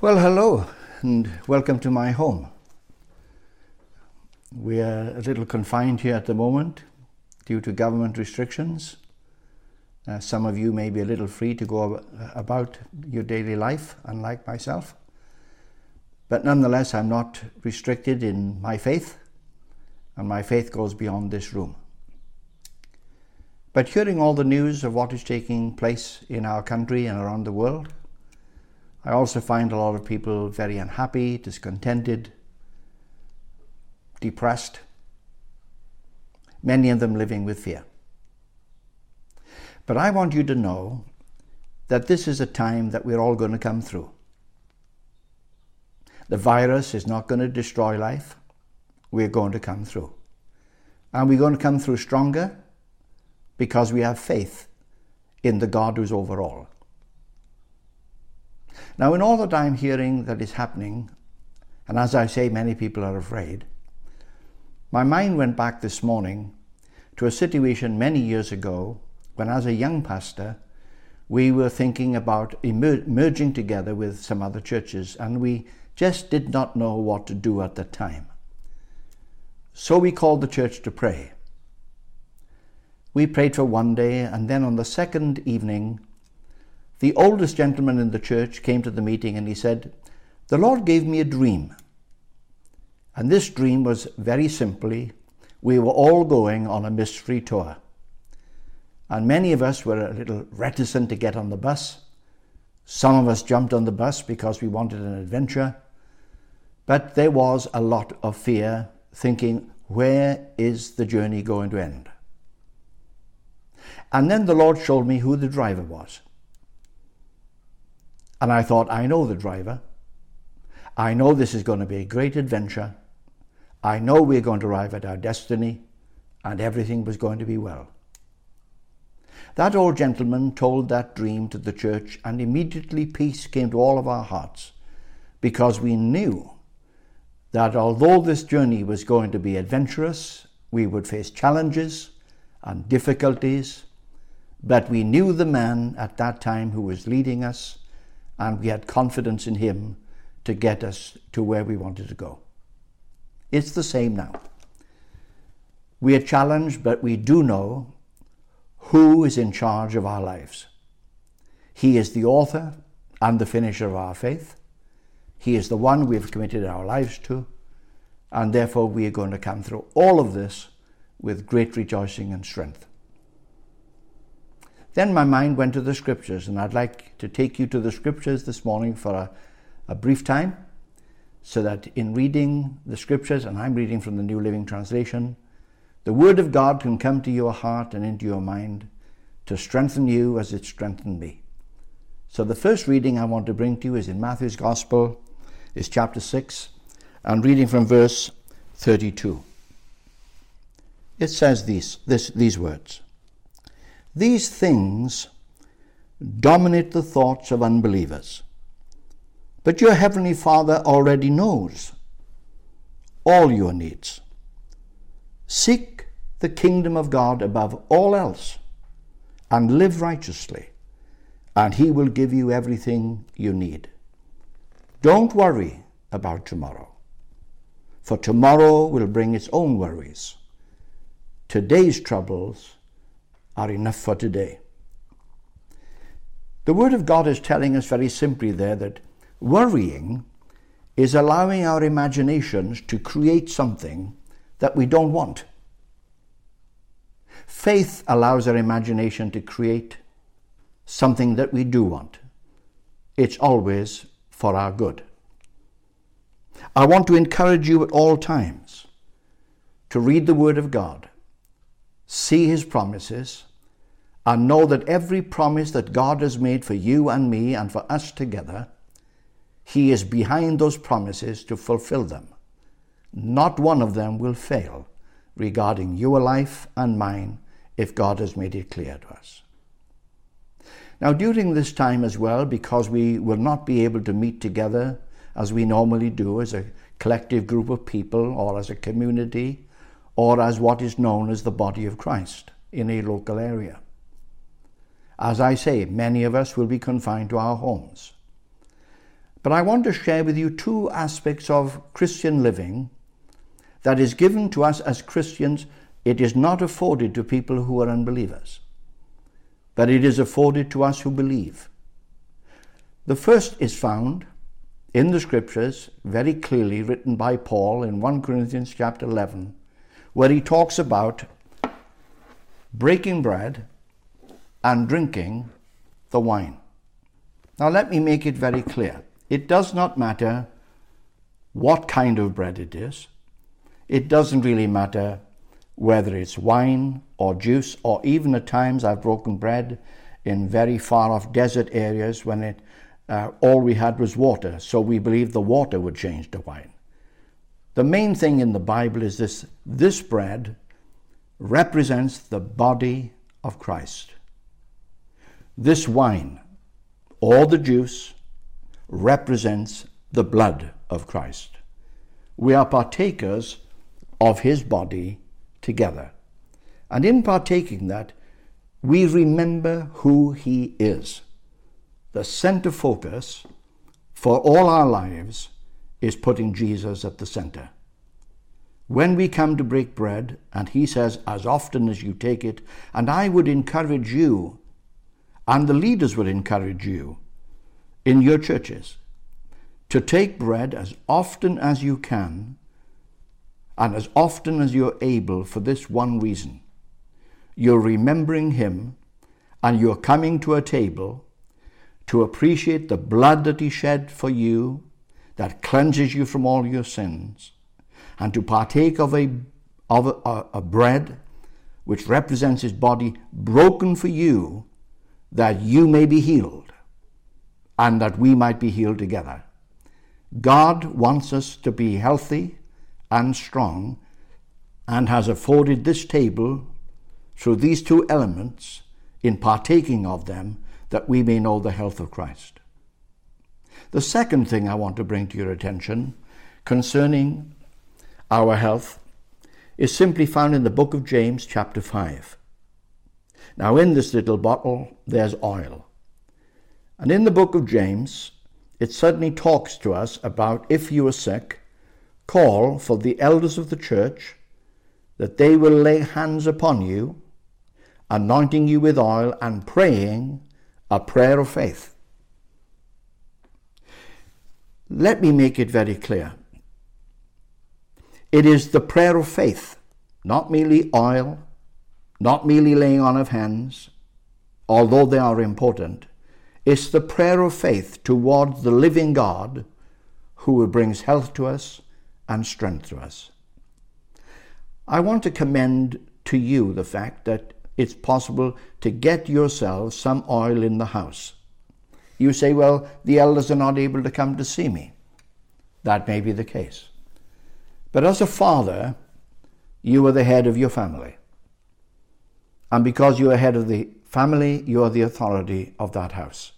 Well, hello, and welcome to my home. We are a little confined here at the moment due to government restrictions. Uh, some of you may be a little free to go about your daily life, unlike myself. But nonetheless, I'm not restricted in my faith, and my faith goes beyond this room. But hearing all the news of what is taking place in our country and around the world, I also find a lot of people very unhappy, discontented, depressed, many of them living with fear. But I want you to know that this is a time that we're all going to come through. The virus is not going to destroy life. We're going to come through. And we're going to come through stronger because we have faith in the God who's over all. Now, in all that I'm hearing that is happening, and as I say, many people are afraid, my mind went back this morning to a situation many years ago when, as a young pastor, we were thinking about emer- merging together with some other churches, and we just did not know what to do at the time. So we called the church to pray. We prayed for one day, and then on the second evening, the oldest gentleman in the church came to the meeting and he said, The Lord gave me a dream. And this dream was very simply we were all going on a mystery tour. And many of us were a little reticent to get on the bus. Some of us jumped on the bus because we wanted an adventure. But there was a lot of fear, thinking, where is the journey going to end? And then the Lord showed me who the driver was. And I thought, I know the driver. I know this is going to be a great adventure. I know we're going to arrive at our destiny, and everything was going to be well. That old gentleman told that dream to the church, and immediately peace came to all of our hearts because we knew that although this journey was going to be adventurous, we would face challenges and difficulties, but we knew the man at that time who was leading us and we had confidence in Him to get us to where we wanted to go. It's the same now. We are challenged, but we do know who is in charge of our lives. He is the author and the finisher of our faith. He is the one we've committed our lives to, and therefore we are going to come through all of this with great rejoicing and strength. Then my mind went to the scriptures, and I'd like to take you to the scriptures this morning for a, a brief time, so that in reading the scriptures, and I'm reading from the New Living Translation, the Word of God can come to your heart and into your mind to strengthen you as it strengthened me. So the first reading I want to bring to you is in Matthew's Gospel, is chapter 6, and reading from verse 32. It says these, this, these words. These things dominate the thoughts of unbelievers. But your Heavenly Father already knows all your needs. Seek the kingdom of God above all else and live righteously, and He will give you everything you need. Don't worry about tomorrow, for tomorrow will bring its own worries. Today's troubles are enough for today. The Word of God is telling us very simply there that worrying is allowing our imaginations to create something that we don't want. Faith allows our imagination to create something that we do want. It's always for our good. I want to encourage you at all times to read the Word of God, see His promises, and know that every promise that God has made for you and me and for us together, He is behind those promises to fulfill them. Not one of them will fail regarding your life and mine if God has made it clear to us. Now, during this time as well, because we will not be able to meet together as we normally do as a collective group of people or as a community or as what is known as the body of Christ in a local area. As I say, many of us will be confined to our homes. But I want to share with you two aspects of Christian living that is given to us as Christians. It is not afforded to people who are unbelievers, but it is afforded to us who believe. The first is found in the scriptures, very clearly written by Paul in 1 Corinthians chapter 11, where he talks about breaking bread and drinking the wine. Now, let me make it very clear. It does not matter what kind of bread it is. It doesn't really matter whether it's wine or juice, or even at times I've broken bread in very far off desert areas when it, uh, all we had was water, so we believed the water would change to wine. The main thing in the Bible is this this bread represents the body of Christ. This wine, or the juice, represents the blood of Christ. We are partakers of his body together. And in partaking that, we remember who he is. The center focus for all our lives is putting Jesus at the center. When we come to break bread, and he says, as often as you take it, and I would encourage you, and the leaders would encourage you, in your churches to take bread as often as you can and as often as you're able for this one reason. You're remembering Him and you're coming to a table to appreciate the blood that He shed for you that cleanses you from all your sins and to partake of a, of a, a bread which represents His body broken for you that you may be healed and that we might be healed together. God wants us to be healthy and strong and has afforded this table through these two elements in partaking of them that we may know the health of Christ. The second thing I want to bring to your attention concerning our health is simply found in the book of James, chapter 5. Now, in this little bottle, there's oil. And in the book of James, it suddenly talks to us about if you are sick, call for the elders of the church that they will lay hands upon you, anointing you with oil and praying a prayer of faith. Let me make it very clear. It is the prayer of faith, not merely oil, not merely laying on of hands, although they are important it's the prayer of faith toward the living God who brings health to us and strength to us. I want to commend to you the fact that it's possible to get yourself some oil in the house. You say, well, the elders are not able to come to see me. That may be the case. But as a father, you are the head of your family. And because you are head of the family, you are the authority of that house.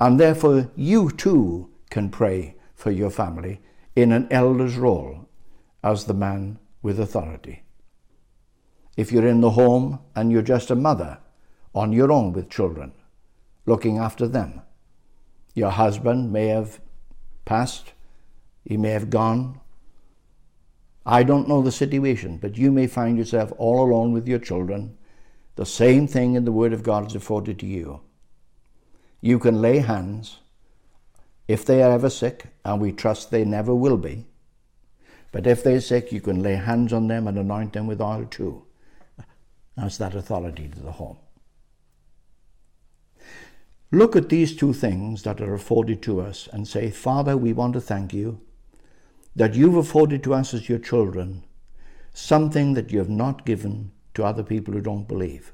And therefore, you too can pray for your family in an elder's role as the man with authority. If you're in the home and you're just a mother on your own with children, looking after them, your husband may have passed, he may have gone. I don't know the situation, but you may find yourself all alone with your children. The same thing in the Word of God is afforded to you you can lay hands if they are ever sick, and we trust they never will be. But if they're sick, you can lay hands on them and anoint them with oil too. That's that authority to the home. Look at these two things that are afforded to us and say, Father, we want to thank you that you've afforded to us as your children something that you have not given to other people who don't believe.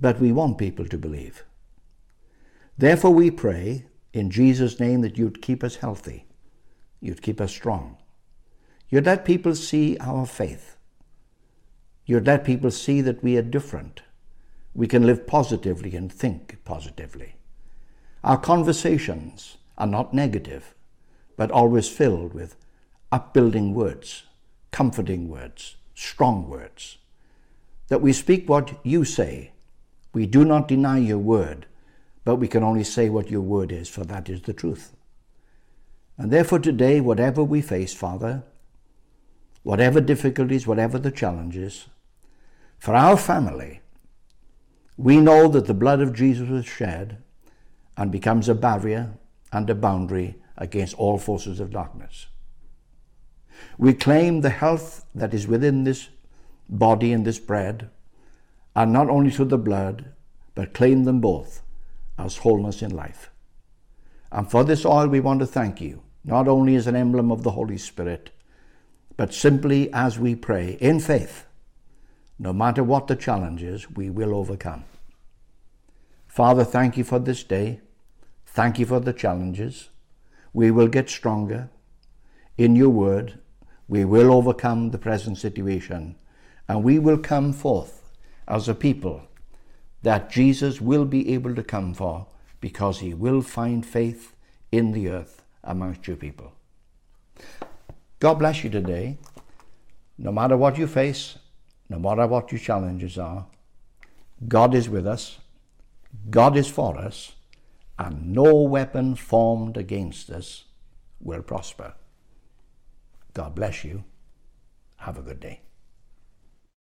But we want people to believe. Therefore, we pray in Jesus' name that you'd keep us healthy, you'd keep us strong. You'd let people see our faith. You'd let people see that we are different. We can live positively and think positively. Our conversations are not negative, but always filled with upbuilding words, comforting words, strong words. That we speak what you say. We do not deny your word, but we can only say what your word is, for that is the truth. And therefore, today, whatever we face, Father, whatever difficulties, whatever the challenges, for our family, we know that the blood of Jesus was shed and becomes a barrier and a boundary against all forces of darkness. We claim the health that is within this body and this bread, and not only through the blood, but claim them both as wholeness in life. And for this oil, we want to thank you, not only as an emblem of the Holy Spirit, but simply as we pray in faith, no matter what the challenges, we will overcome. Father, thank you for this day. Thank you for the challenges. We will get stronger. In your word, we will overcome the present situation and we will come forth as a people that Jesus will be able to come for because he will find faith in the earth amongst your people. God bless you today. No matter what you face, no matter what your challenges are, God is with us, God is for us, and no weapon formed against us will prosper. God bless you. Have a good day.